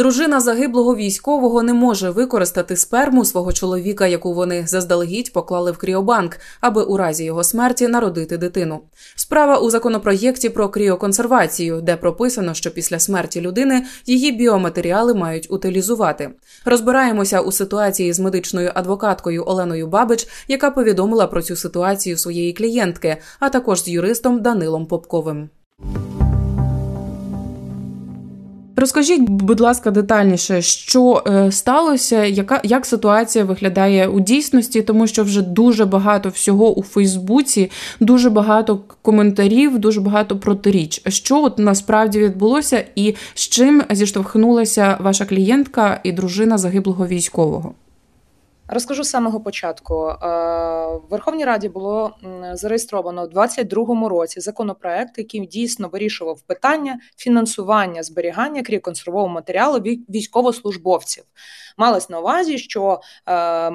Дружина загиблого військового не може використати сперму свого чоловіка, яку вони заздалегідь поклали в кріобанк, аби у разі його смерті народити дитину. Справа у законопроєкті про кріоконсервацію, де прописано, що після смерті людини її біоматеріали мають утилізувати. Розбираємося у ситуації з медичною адвокаткою Оленою Бабич, яка повідомила про цю ситуацію своєї клієнтки, а також з юристом Данилом Попковим. Розкажіть, будь ласка, детальніше, що е, сталося, яка як ситуація виглядає у дійсності, тому що вже дуже багато всього у Фейсбуці, дуже багато коментарів, дуже багато протиріч. Що от насправді відбулося, і з чим зіштовхнулася ваша клієнтка і дружина загиблого військового? Розкажу з самого початку. Е, в Верховній Раді було зареєстровано у 2022 році законопроект, який дійсно вирішував питання фінансування зберігання кріоконсервового матеріалу військовослужбовців. Малось на увазі, що е,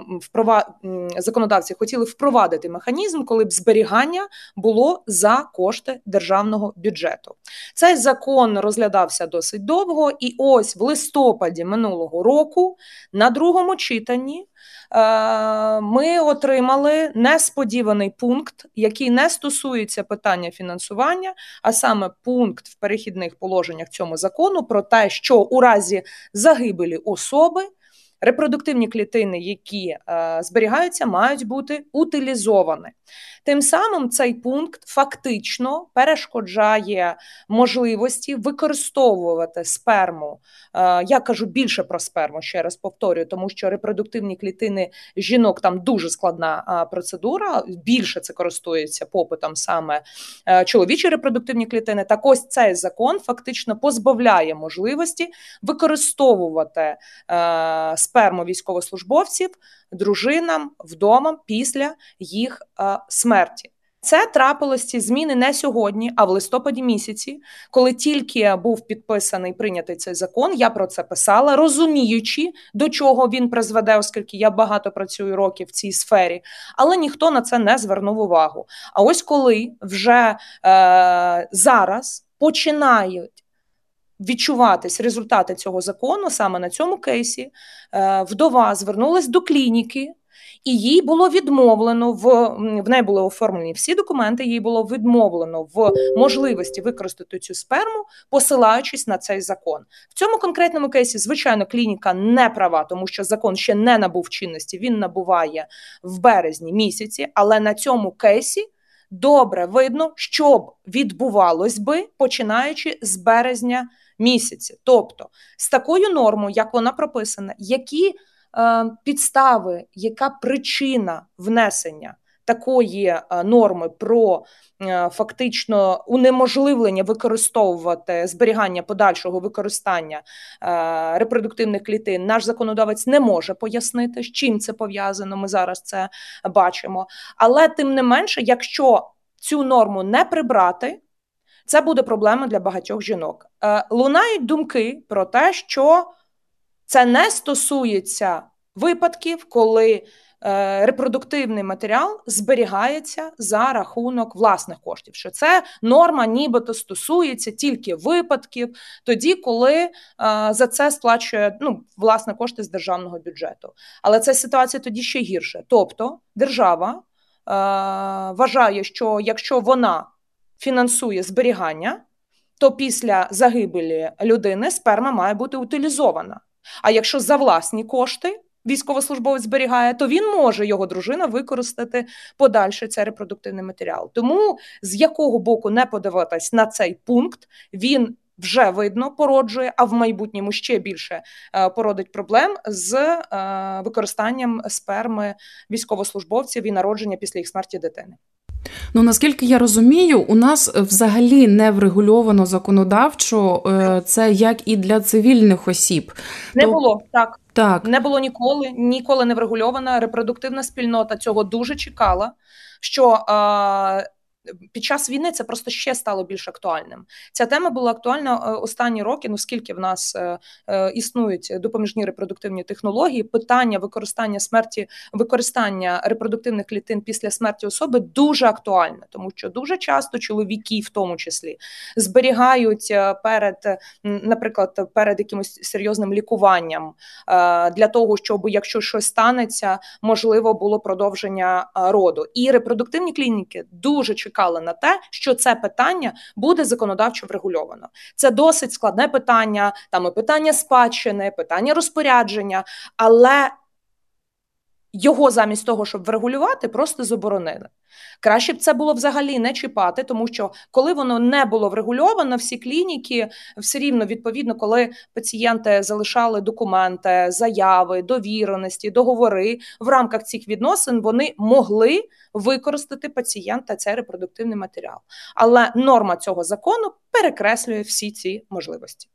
законодавці хотіли впровадити механізм, коли б зберігання було за кошти державного бюджету. Цей закон розглядався досить довго, і ось в листопаді минулого року на другому читанні. Е, ми отримали несподіваний пункт, який не стосується питання фінансування, а саме пункт в перехідних положеннях цьому закону про те, що у разі загибелі особи репродуктивні клітини, які е, зберігаються, мають бути утилізовані. Тим самим цей пункт фактично перешкоджає можливості використовувати сперму. Е, я кажу більше про сперму, ще раз повторюю, тому що репродуктивні клітини жінок там дуже складна е, процедура. Більше це користується попитом саме чоловічі репродуктивні клітини. Так ось цей закон фактично позбавляє можливості використовувати сперму військовослужбовців дружинам вдома після їх смерті. Це трапилось ці зміни не сьогодні, а в листопаді місяці, коли тільки був підписаний прийнятий цей закон. Я про це писала, розуміючи, до чого він призведе, оскільки я багато працюю років в цій сфері, але ніхто на це не звернув увагу. А ось коли вже е, зараз починають відчуватись результати цього закону, саме на цьому кейсі, е, вдова звернулась до клініки і їй було відмовлено в в неї були оформлені всі документи. Їй було відмовлено в можливості використати цю сперму, посилаючись на цей закон. В цьому конкретному кейсі, звичайно, клініка не права, тому що закон ще не набув чинності. Він набуває в березні місяці, але на цьому кейсі. Добре видно, що відбувалось би починаючи з березня місяці. Тобто з такою нормою, як вона прописана, які Е, підстави, яка причина внесення такої е, норми про е, фактично унеможливлення використовувати зберігання подальшого використання репродуктивних клітин, наш законодавець не може пояснити, з чим це пов'язано. Ми зараз це бачимо. Але тим не менше, якщо цю норму не прибрати, це буде проблема для багатьох жінок. Лунають думки про те, що це не стосується випадків, коли е, репродуктивний матеріал зберігається за рахунок власних коштів. Що це норма, нібито стосується тільки випадків, тоді, коли е, за це сплачує ну, власне кошти з державного бюджету. Але ця ситуація тоді ще гірше. Тобто держава е, вважає, що якщо вона фінансує зберігання, то після загибелі людини сперма має бути утилізована. А якщо за власні кошти військовослужбовець зберігає, то він може його дружина використати подальше цей репродуктивний матеріал. Тому з якого боку не подивитись на цей пункт, він вже видно породжує, а в майбутньому ще більше е, породить проблем з е, використанням сперми військовослужбовців і народження після їх смерті дитини. Ну наскільки я розумію, у нас взагалі не врегульовано законодавчо е, це як і для цивільних осіб. Не То... було так. Так не було ніколи, ніколи не врегульована. Репродуктивна спільнота цього дуже чекала. Що під час війни це просто ще стало більш актуальним. Ця тема була актуальна останні роки. Ну скільки в нас існують допоміжні репродуктивні технології, питання використання смерті, використання репродуктивних клітин після смерті особи дуже актуальне, тому що дуже часто чоловіки, в тому числі, зберігають перед, наприклад, перед якимось серйозним лікуванням для того, щоб якщо щось станеться, можливо було продовження роду. І репродуктивні клініки дуже чекали на те, що це питання буде законодавчо врегульовано. Це досить складне питання, там і питання спадщини, питання розпорядження, але його замість того, щоб врегулювати, просто заборонили. Краще б це було взагалі не чіпати, тому що коли воно не було врегульовано, всі клініки все рівно відповідно, коли пацієнти залишали документи, заяви, довіреності, договори в рамках цих відносин, вони могли використати пацієнта цей репродуктивний матеріал. Але норма цього закону перекреслює всі ці можливості.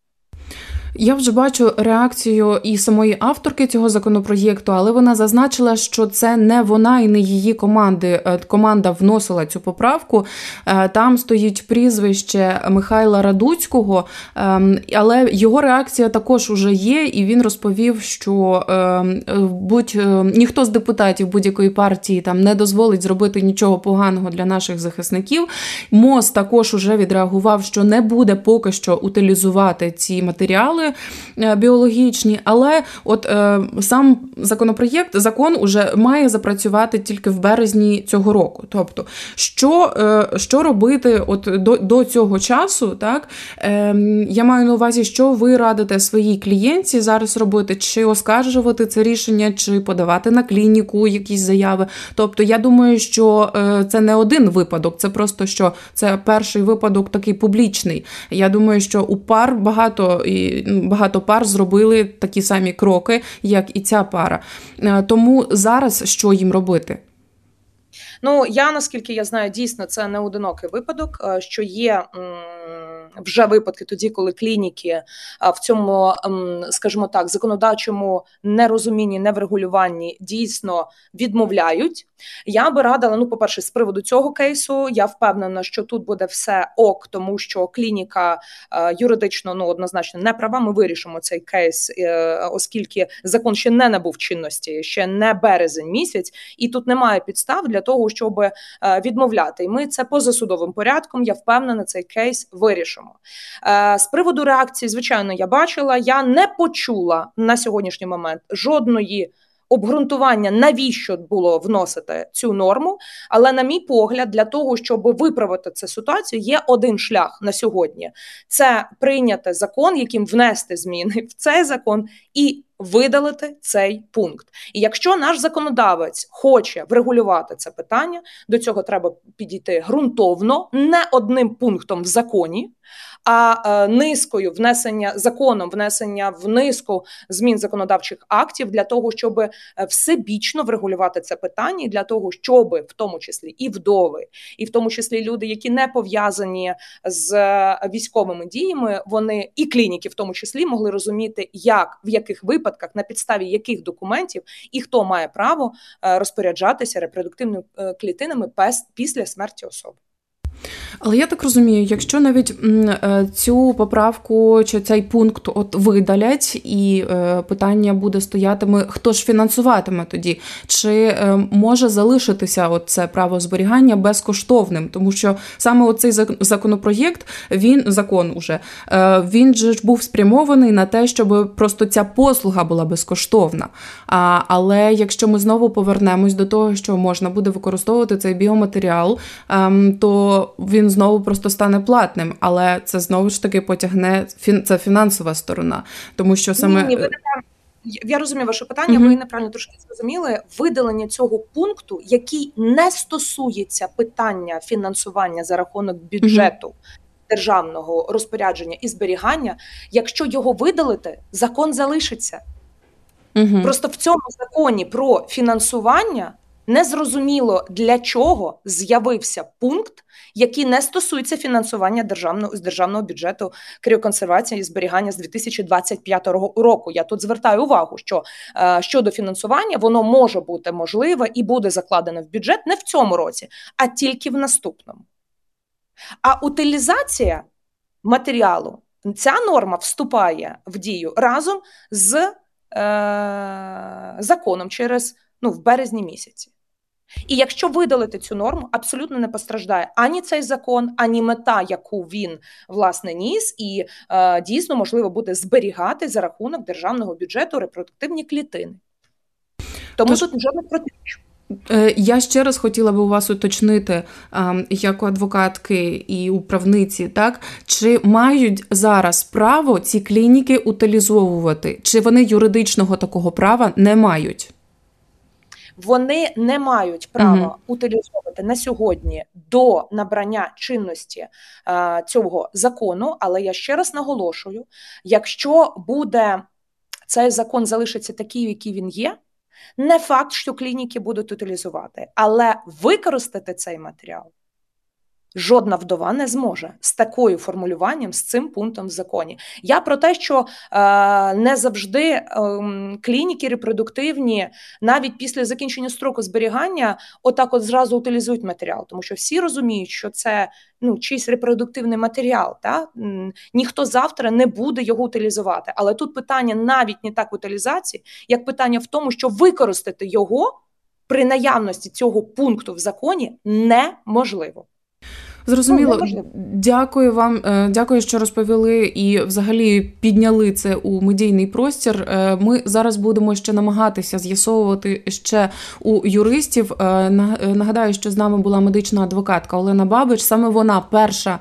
Я вже бачу реакцію і самої авторки цього законопроєкту, але вона зазначила, що це не вона і не її команди. Е, команда вносила цю поправку. Е, там стоїть прізвище Михайла Радуцького, ем, але його реакція також уже є, і він розповів, що ем, будь е, ніхто з депутатів будь-якої партії там не дозволить зробити нічого поганого для наших захисників. МОЗ також уже відреагував, що не буде поки що утилізувати ці матеріали матеріали е, біологічні, але от е, сам законопроєкт, закон уже має запрацювати тільки в березні цього року. Тобто, що е, що робити от до до цього часу, так е, я маю на увазі, що ви радите своїй клієнтці зараз робити, чи оскаржувати це рішення, чи подавати на клініку якісь заяви. Тобто, я думаю, що е, це не один випадок, це просто що це перший випадок такий публічний. Я думаю, що у пар багато і багато пар зробили такі самі кроки, як і ця пара. Е, тому зараз що їм робити? Ну я наскільки я знаю, дійсно це не одинокий випадок, е, що є вже випадки, тоді коли клініки в цьому, скажімо так, законодавчому нерозумінні, неврегулюванні дійсно відмовляють. Я би радила, ну, по-перше, з приводу цього кейсу, я впевнена, що тут буде все ок, тому що клініка юридично ну однозначно не права. Ми вирішимо цей кейс, е, оскільки закон ще не набув чинності, ще не березень місяць, і тут немає підстав для того, щоб е, відмовляти. І ми це позасудовим порядком. Я впевнена, цей кейс вирішимо. Е, з приводу реакції, звичайно, я бачила. Я не почула на сьогоднішній момент жодної. Обґрунтування, навіщо було вносити цю норму, але, на мій погляд, для того, щоб виправити цю ситуацію, є один шлях на сьогодні: це прийняти закон, яким внести зміни в цей закон і видалити цей пункт. І якщо наш законодавець хоче врегулювати це питання, до цього треба підійти ґрунтовно, не одним пунктом в законі а е, низкою внесення законом, внесення в низку змін законодавчих актів для того, щоб е, всебічно врегулювати це питання, і для того, щоб в тому числі і вдови, і в тому числі люди, які не пов'язані з е, військовими діями, вони і клініки, в тому числі, могли розуміти, як в яких випадках на підставі яких документів і хто має право розпоряджатися репродуктивними клітинами після смерті особи. Але я так розумію, якщо навіть е, цю поправку чи цей пункт от видалять, і е, питання буде стоятиме, хто ж фінансуватиме тоді, чи е, може залишитися от це право зберігання безкоштовним, тому що саме оцей законопроєкт, він закон уже він же ж був спрямований на те, щоб просто ця послуга була безкоштовна. Але якщо ми знову повернемось до того, що можна буде використовувати цей біоматеріал, ем, то він знову просто стане платним, але це знову ж таки потягне це фінансова сторона, тому що саме. Ні, ні, я розумію ваше питання, mm-hmm. ви неправильно трошки зрозуміли. Видалення цього пункту, який не стосується питання фінансування за рахунок бюджету mm-hmm. державного розпорядження і зберігання. Якщо його видалити, закон залишиться. Mm-hmm. Просто в цьому законі про фінансування Незрозуміло для чого з'явився пункт, який не стосується фінансування державного з державного бюджету кріоконсервації і зберігання з 2025 року. Я тут звертаю увагу, що е, щодо фінансування воно може бути можливе і буде закладено в бюджет не в цьому році, а тільки в наступному. А утилізація матеріалу, ця норма вступає в дію разом з е, законом через ну, в березні місяці. І якщо видалити цю норму, абсолютно не постраждає ані цей закон, ані мета, яку він власне ніс, і е, дійсно можливо буде зберігати за рахунок державного бюджету репродуктивні клітини. Тому Тож... тут жодних протиріч. Е, я ще раз хотіла би у вас уточнити, як у адвокатки і управниці, так чи мають зараз право ці клініки утилізовувати, чи вони юридичного такого права не мають? Вони не мають права угу. утилізовувати на сьогодні до набрання чинності е, цього закону. Але я ще раз наголошую: якщо буде цей закон залишиться такий, який він є. Не факт, що клініки будуть утилізувати, але використати цей матеріал Жодна вдова не зможе з такою формулюванням, з цим пунктом в законі. Я про те, що е, не завжди е, клініки репродуктивні, навіть після закінчення строку зберігання, отак от зразу утилізують матеріал, тому що всі розуміють, що це ну чийсь репродуктивний матеріал. Та? Ніхто завтра не буде його утилізувати. Але тут питання навіть не так в утилізації, як питання в тому, що використати його при наявності цього пункту в законі неможливо. Зрозуміло, ну, дякую вам, е, дякую, що розповіли і взагалі підняли це у медійний простір. Е, ми зараз будемо ще намагатися з'ясовувати ще у юристів. Е, нагадаю, що з нами була медична адвокатка Олена Бабич. Саме вона перша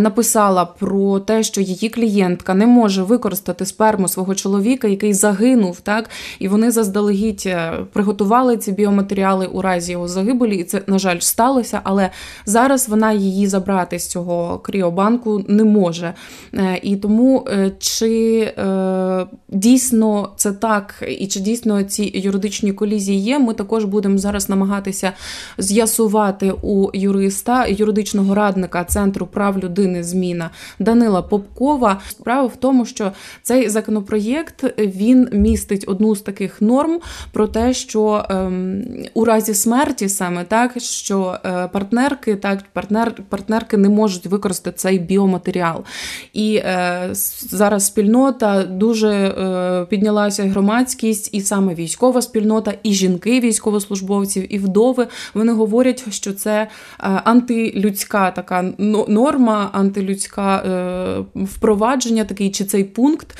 написала про те, що її клієнтка не може використати сперму свого чоловіка, який загинув, так і вони заздалегідь приготували ці біоматеріали у разі його загибелі, і це на жаль сталося. Але зараз вона її забрати з цього кріобанку не може. Е, і тому е, чи е, дійсно це так, і чи дійсно ці юридичні колізії є, ми також будемо зараз намагатися з'ясувати у юриста, юридичного радника Центру прав людини зміна Данила Попкова. Справа в тому, що цей законопроєкт він містить одну з таких норм про те, що ем, у разі смерті саме так, що партнерки, так партнер партнерки не можуть використати цей біоматеріал. І е, зараз спільнота дуже е, піднялася громадськість, і саме військова спільнота, і жінки, військовослужбовців, і вдови. Вони говорять, що це е, антилюдська така норма, антилюдська е, впровадження, такий чи цей пункт.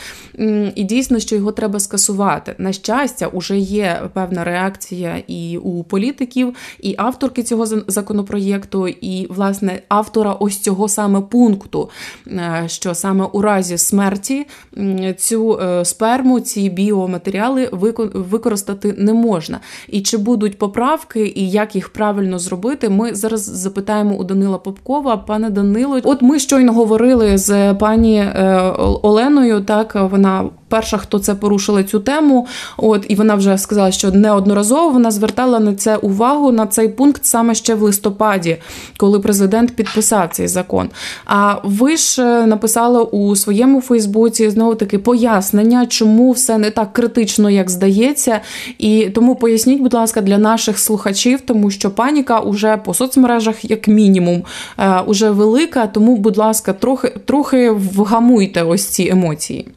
І дійсно, що його треба скасувати. На щастя, вже є певна реакція і у політиків, і авторки цього законопроєкту, і власне автора ось цього саме пункту, е, що саме у разі смерті цю е, сперму, ці біоматеріали використати не можна. І чи будуть поправки, і як їх правильно зробити, ми зараз запитаємо у Данила Попкова. Пане Данило, от ми щойно говорили з пані е, Оленою. Так вона перша, хто це порушила цю тему. От і вона вже сказала, що неодноразово вона звертала на це увагу на цей пункт саме ще в листопаді, коли президент підписав цей закон. А ви ж е, написали у своєму Фейсбуці знову таки пояснення, чому все не так критично, як здається. І тому поясніть, будь ласка, для наших слухачів, тому що паніка уже по соцмережах, як мінімум, е, уже велика. Тому, будь ласка, трохи трохи вгамуйте ось ці емоції.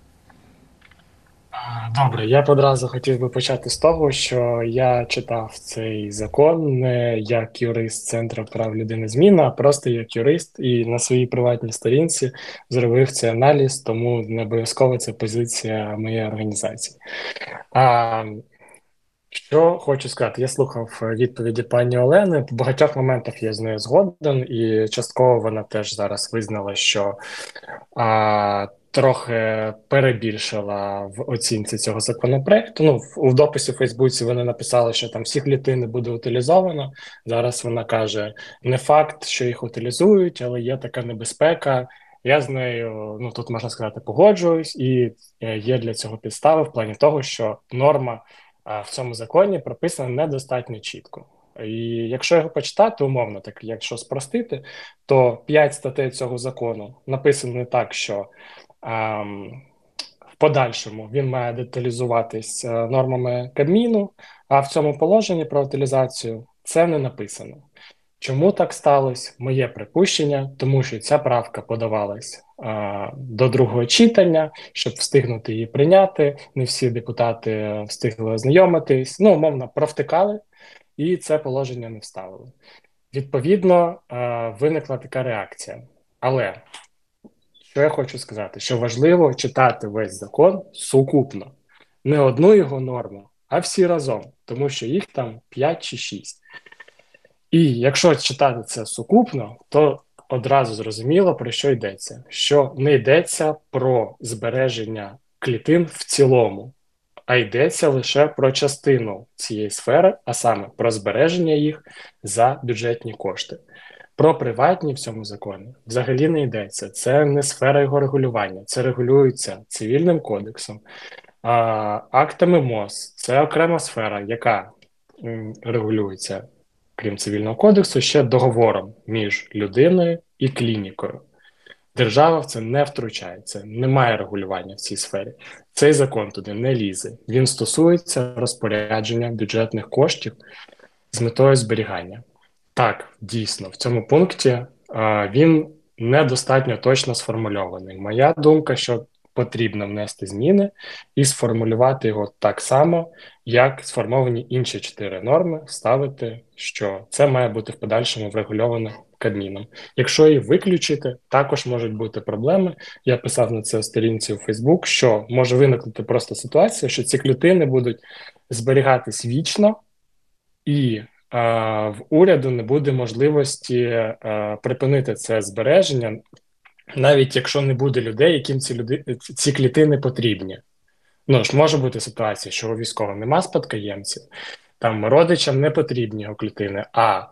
Добре, я б одразу хотів би почати з того, що я читав цей закон не як юрист Центру прав людини зміна, а просто як юрист, і на своїй приватній сторінці зробив цей аналіз, тому не обов'язково це позиція моєї організації. А, що хочу сказати, я слухав відповіді пані Олени. По багатьох моментах я з нею згоден, і частково вона теж зараз визнала, що а, трохи перебільшила в оцінці цього законопроекту. Ну, в, в дописі в Фейсбуці вони написали, що там всі клітини буде утилізовано. Зараз вона каже: не факт, що їх утилізують, але є така небезпека. Я з нею, ну тут можна сказати, погоджуюсь, і е, є для цього підстави в плані того, що норма в цьому законі прописана недостатньо чітко. І якщо його почитати умовно, так якщо спростити, то 5 статей цього закону написано так, що в подальшому він має деталізуватись е, нормами Кабміну, а в цьому положенні про утилізацію це не написано. Чому так сталося? Моє припущення, тому що ця правка подавалась а, до другого читання, щоб встигнути її прийняти. Не всі депутати встигли ознайомитись. Ну, умовно, провтикали, і це положення не вставили. Відповідно, а, виникла така реакція. Але що я хочу сказати, що важливо читати весь закон сукупно, не одну його норму, а всі разом, тому що їх там 5 чи 6. І якщо читати це сукупно, то одразу зрозуміло про що йдеться: що не йдеться про збереження клітин в цілому, а йдеться лише про частину цієї сфери, а саме про збереження їх за бюджетні кошти. Про приватні в цьому законі взагалі не йдеться. Це не сфера його регулювання, це регулюється цивільним кодексом, актами МОЗ. Це окрема сфера, яка регулюється крім цивільного кодексу, ще договором між людиною і клінікою. Держава в це не втручається, немає регулювання в цій сфері. Цей закон туди не лізе. Він стосується розпорядження бюджетних коштів з метою зберігання. Так, дійсно, в цьому пункті а, він недостатньо точно сформульований. Моя думка, що потрібно внести зміни і сформулювати його так само, як сформовані інші чотири норми, ставити, що це має бути в подальшому врегульовано Кабміном. Якщо її виключити, також можуть бути проблеми. Я писав на це сторінці у Фейсбук, що може виникнути просто ситуація, що ці клітини будуть зберігатись вічно, і в уряду не буде можливості припинити це збереження навіть якщо не буде людей, яким ці люди ці клітини потрібні. Ну ж може бути ситуація, що у військового нема спадкоємців, там родичам не потрібні його клітини, а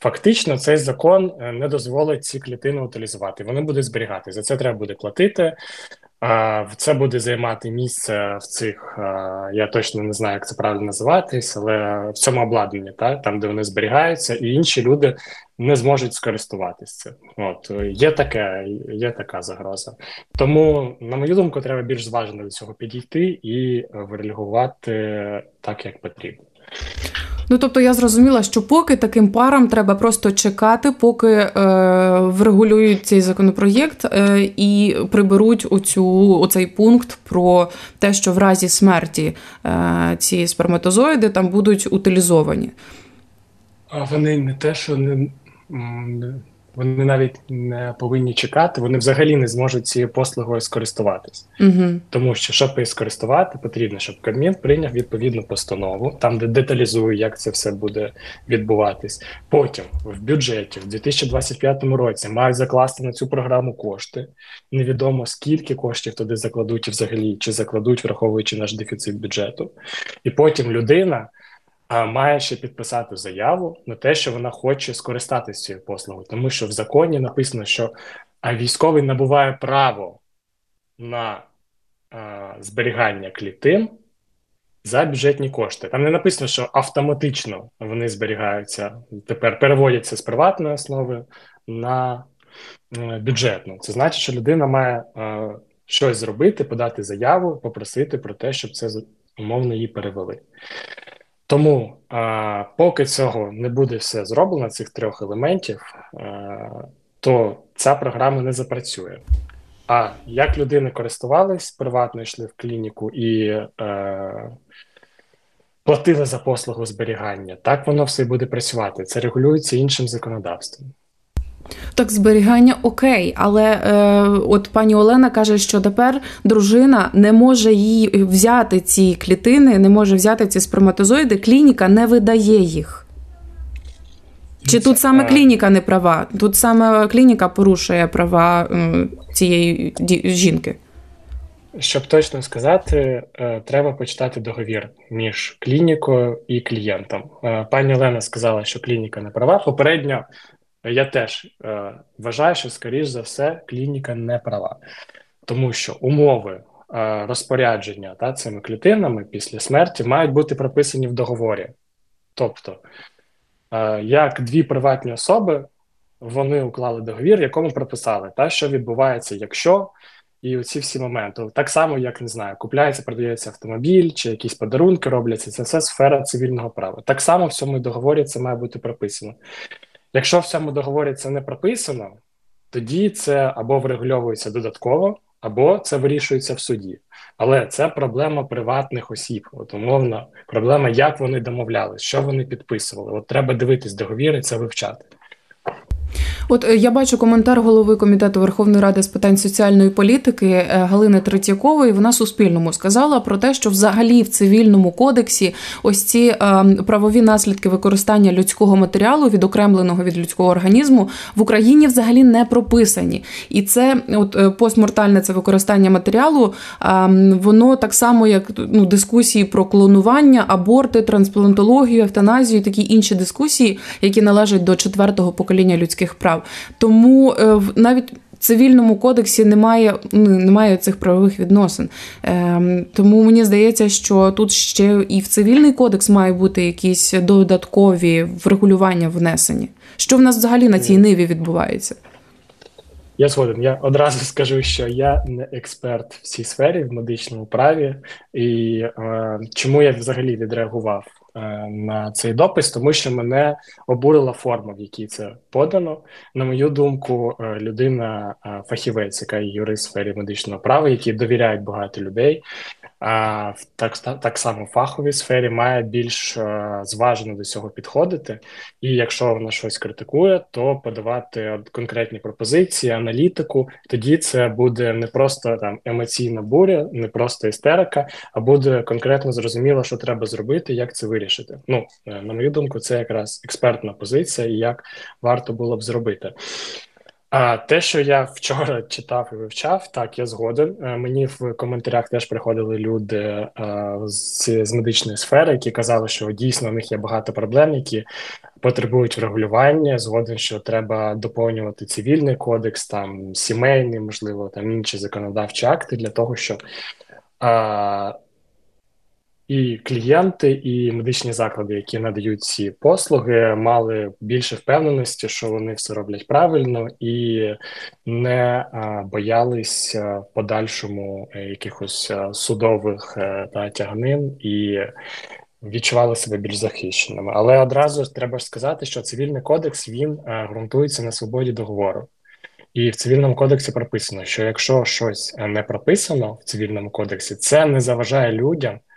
фактично цей закон е, не дозволить ці клітини утилізувати. Вони будуть зберігати. За це треба буде платити. Це буде займати місце в цих, я точно не знаю, як це правильно називатись, але в цьому обладнанні, та, там, де вони зберігаються, і інші люди не зможуть скористуватися. От є таке, є така загроза. Тому, на мою думку, треба більш зважено до цього підійти і вирегувати так, як потрібно. Ну тобто я зрозуміла, що поки таким парам треба просто чекати, поки е, врегулюють цей законопроєкт е, і приберуть оцю оцей пункт про те, що в разі смерті е, ці сперматозоїди там будуть утилізовані. А вони не те, що не вони навіть не повинні чекати, вони взагалі не зможуть цією послугою скористуватись. Угу. Тому що, щоб її скористувати, потрібно, щоб Кабмін прийняв відповідну постанову, там де деталізує, як це все буде відбуватись. Потім в бюджеті в 2025 році мають закласти на цю програму кошти. Невідомо скільки коштів туди закладуть взагалі, чи закладуть, враховуючи наш дефіцит бюджету. І потім людина має ще підписати заяву на те, що вона хоче скористатися цією послугою, тому що в законі написано, що військовий набуває право на зберігання клітин за бюджетні кошти. Там не написано, що автоматично вони зберігаються, тепер переводяться з приватної основи на бюджетну. Це значить, що людина має щось зробити, подати заяву, попросити про те, щоб це умовно її перевели. Тому а, поки цього не буде все зроблено, цих трьох елементів, а, то ця програма не запрацює. А як людини користувались приватно, йшли в клініку і е, платили за послугу зберігання, так воно все буде працювати. Це регулюється іншим законодавством. Так, зберігання окей, але е, от пані Олена каже, що тепер дружина не може їй взяти ці клітини, не може взяти ці сперматозоїди, клініка не видає їх. Чи тут саме клініка не права? Тут саме клініка порушує права цієї жінки? Щоб точно сказати, е, треба почитати договір між клінікою і клієнтом. Е, пані Олена сказала, що клініка не права. Попередньо я теж е, вважаю, що, скоріш за все, клініка не права, тому що умови е, розпорядження та, цими клітинами після смерті мають бути прописані в договорі. Тобто, е, як дві приватні особи вони уклали договір, якому прописали, та, що відбувається, якщо. І оці всі моменти. Так само, як не знаю, купляється, продається автомобіль, чи якісь подарунки робляться, це все сфера цивільного права. Так само в цьому договорі це має бути прописано. Якщо в цьому договорі це не прописано, тоді це або врегульовується додатково, або це вирішується в суді. Але це проблема приватних осіб. От умовно, проблема, як вони домовлялись, що вони підписували. От треба дивитись договір і це вивчати. От е, я бачу коментар голови комітету Верховної Ради з питань соціальної політики е, Галини Третьякової. Вона Суспільному сказала про те, що взагалі в цивільному кодексі ось ці е, правові наслідки використання людського матеріалу, відокремленого від людського організму, в Україні взагалі не прописані. І це от постмортальне це використання матеріалу, воно так само, як ну, дискусії про клонування, аборти, трансплантологію, евтаназію, такі інші дискусії, які належать до четвертого покоління людських прав прав. Тому е, навіть в цивільному кодексі немає ну, немає цих правових відносин. Ем, тому мені здається, що тут ще і в цивільний кодекс має бути якісь додаткові врегулювання внесені. Що в нас взагалі на цій ниві відбувається? Я згоден. Я одразу скажу, що я не експерт в цій сфері в медичному праві, і е, чому я взагалі відреагував на цей допис, тому що мене обурила форма, в якій це подано. На мою думку, е, людина е, фахівець, яка є юрист в сфері медичного права, який довіряють багато людей а в так так само фаховій сфері має більш е, зважено до цього підходити, і якщо вона щось критикує, то подавати конкретні пропозиції, аналітику. Тоді це буде не просто там емоційна буря, не просто істерика, а буде конкретно зрозуміло, що треба зробити, як це вирішити. Ну е, на мою думку, це якраз експертна позиція, і як варто було б зробити. А те, що я вчора читав і вивчав, так я згоден. Е, мені в коментарях теж приходили люди е, з, з медичної сфери, які казали, що дійсно у них є багато проблем, які потребують врегулювання. Згоден, що треба доповнювати цивільний кодекс, там сімейний, можливо, там інші законодавчі акти для того, щоб і клієнти, і медичні заклади, які надають ці послуги, мали більше впевненості, що вони все роблять правильно і не а, боялись в подальшому е, якихось судових е, та тягнин і. Відчували себе більш захищеними, але одразу треба ж сказати, що цивільний кодекс він ґрунтується на свободі договору, і в цивільному кодексі прописано, що якщо щось не прописано в цивільному кодексі, це не заважає людям Е,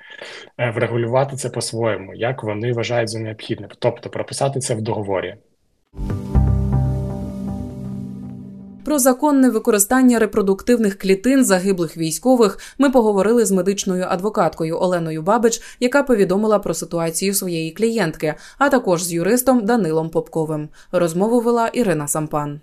врегулювати це по-своєму, як вони вважають за необхідне, тобто прописати це в договорі. Про законне використання репродуктивних клітин загиблих військових ми поговорили з медичною адвокаткою Оленою Бабич, яка повідомила про ситуацію своєї клієнтки, а також з юристом Данилом Попковим. Розмову вела Ірина Сампан.